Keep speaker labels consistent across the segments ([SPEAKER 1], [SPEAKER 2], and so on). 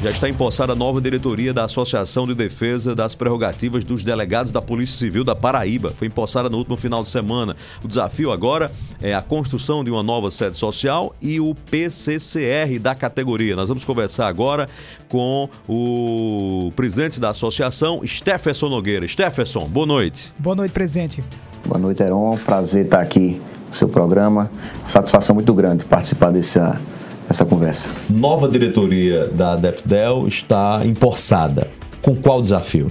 [SPEAKER 1] Já está empossada a nova diretoria da Associação de Defesa das Prerrogativas dos Delegados da Polícia Civil da Paraíba. Foi empossada no último final de semana. O desafio agora é a construção de uma nova sede social e o PCCR da categoria. Nós vamos conversar agora com o presidente da associação, Stefferson Nogueira. Stefferson, boa noite.
[SPEAKER 2] Boa noite, presidente.
[SPEAKER 3] Boa noite, Heron. Prazer estar aqui no seu programa. Satisfação muito grande participar dessa essa conversa.
[SPEAKER 1] Nova diretoria da Adepdel está empossada. Com qual desafio?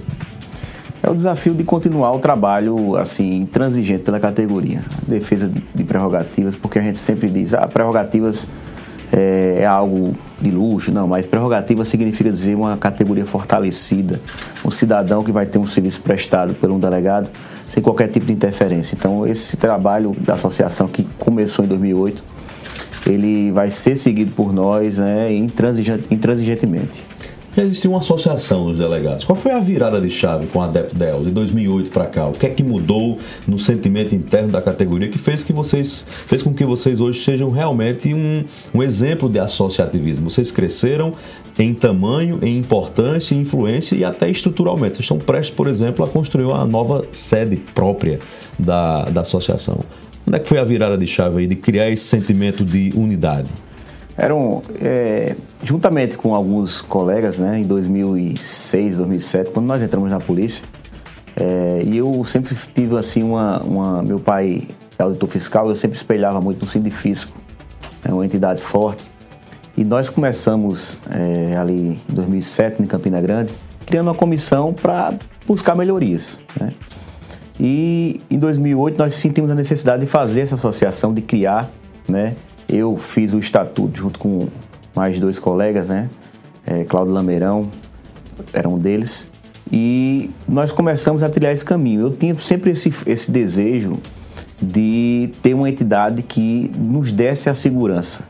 [SPEAKER 3] É o desafio de continuar o trabalho assim intransigente pela categoria, defesa de prerrogativas, porque a gente sempre diz, ah, prerrogativas é, é algo de luxo, não, mas prerrogativa significa dizer uma categoria fortalecida, um cidadão que vai ter um serviço prestado por um delegado sem qualquer tipo de interferência. Então, esse trabalho da associação que começou em 2008 ele vai ser seguido por nós né, intransigentemente.
[SPEAKER 1] Já existe uma associação dos delegados. Qual foi a virada de chave com a DEPDEL de 2008 para cá? O que é que mudou no sentimento interno da categoria que fez que vocês fez com que vocês hoje sejam realmente um, um exemplo de associativismo? Vocês cresceram em tamanho, em importância, em influência e até estruturalmente. Vocês estão prestes, por exemplo, a construir uma nova sede própria da, da associação. Onde é que foi a virada de chave aí de criar esse sentimento de unidade?
[SPEAKER 3] Eram, é, juntamente com alguns colegas, né, em 2006, 2007, quando nós entramos na polícia, é, e eu sempre tive assim uma, uma, meu pai é auditor fiscal, eu sempre espelhava muito no Sindifisco, é uma entidade forte. E nós começamos é, ali em 2007 em Campina Grande, criando uma comissão para buscar melhorias. Né? E em 2008 nós sentimos a necessidade de fazer essa associação, de criar, né? Eu fiz o estatuto junto com mais dois colegas, né? É, Cláudio Lameirão era um deles. E nós começamos a trilhar esse caminho. Eu tinha sempre esse, esse desejo de ter uma entidade que nos desse a segurança,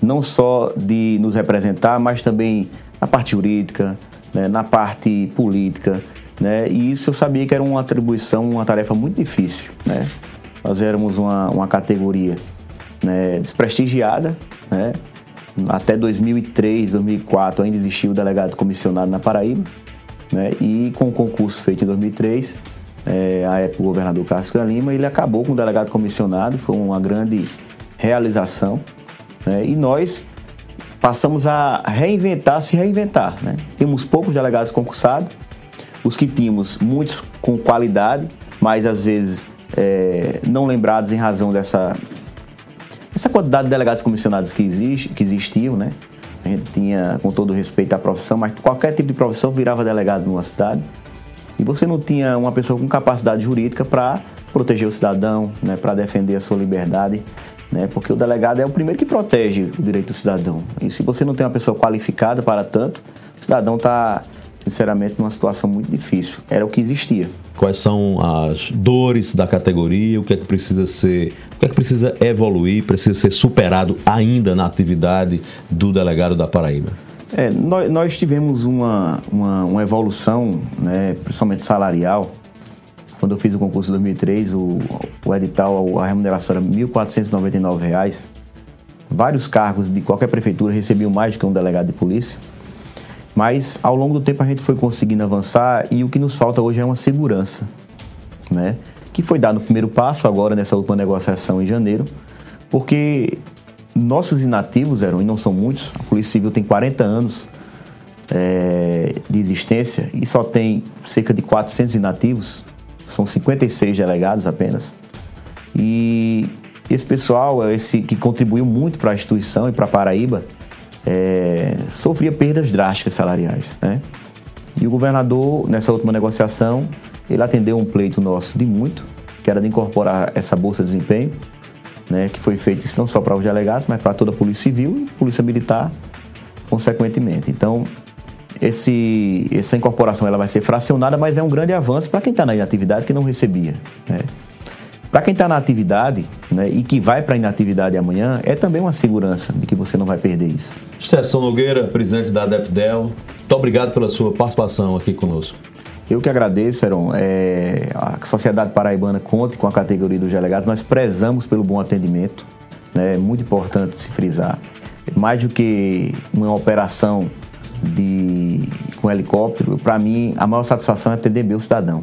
[SPEAKER 3] não só de nos representar, mas também na parte jurídica, né, na parte política, né? E isso eu sabia que era uma atribuição, uma tarefa muito difícil. Né? Nós éramos uma, uma categoria né, desprestigiada. Né? Até 2003, 2004 ainda existia o delegado comissionado na Paraíba. Né? E com o concurso feito em 2003, é, a época o governador Cássio Lima, ele acabou com o delegado comissionado, foi uma grande realização. Né? E nós passamos a reinventar, se reinventar. Né? Temos poucos delegados concursados, os que tínhamos, muitos com qualidade, mas às vezes é, não lembrados em razão dessa essa quantidade de delegados comissionados que, existe, que existiam, né? A gente tinha, com todo respeito à profissão, mas qualquer tipo de profissão virava delegado numa cidade. E você não tinha uma pessoa com capacidade jurídica para proteger o cidadão, né, para defender a sua liberdade, né, porque o delegado é o primeiro que protege o direito do cidadão. E se você não tem uma pessoa qualificada para tanto, o cidadão está sinceramente, numa situação muito difícil. Era o que existia.
[SPEAKER 1] Quais são as dores da categoria? O que é que precisa ser, o que é que precisa evoluir, precisa ser superado ainda na atividade do delegado da Paraíba?
[SPEAKER 3] É, nós, nós, tivemos uma, uma, uma evolução, né, principalmente salarial. Quando eu fiz o concurso em 2003, o, o edital, a remuneração era R$ 1.499. Vários cargos de qualquer prefeitura recebiam mais do que um delegado de polícia. Mas ao longo do tempo a gente foi conseguindo avançar e o que nos falta hoje é uma segurança, né? Que foi dado o primeiro passo agora nessa última negociação em janeiro, porque nossos inativos eram, e não são muitos, a Polícia Civil tem 40 anos é, de existência e só tem cerca de 400 inativos, são 56 delegados apenas. E esse pessoal, esse que contribuiu muito para a instituição e para Paraíba, é, sofria perdas drásticas salariais. Né? E o governador, nessa última negociação, ele atendeu um pleito nosso de muito, que era de incorporar essa bolsa de desempenho, né, que foi feito não só para os delegados, mas para toda a Polícia Civil e Polícia Militar, consequentemente. Então, esse, essa incorporação ela vai ser fracionada, mas é um grande avanço para quem está na inatividade que não recebia. Né? Para quem está na atividade né, e que vai para a inatividade amanhã, é também uma segurança de que você não vai perder isso.
[SPEAKER 1] Stefano Nogueira, presidente da ADEPDEL, muito obrigado pela sua participação aqui conosco.
[SPEAKER 3] Eu que agradeço, Heron. É, a Sociedade Paraibana conta com a categoria dos delegados. Nós prezamos pelo bom atendimento. Né, é muito importante se frisar. Mais do que uma operação de com helicóptero, para mim a maior satisfação é atender meu cidadão.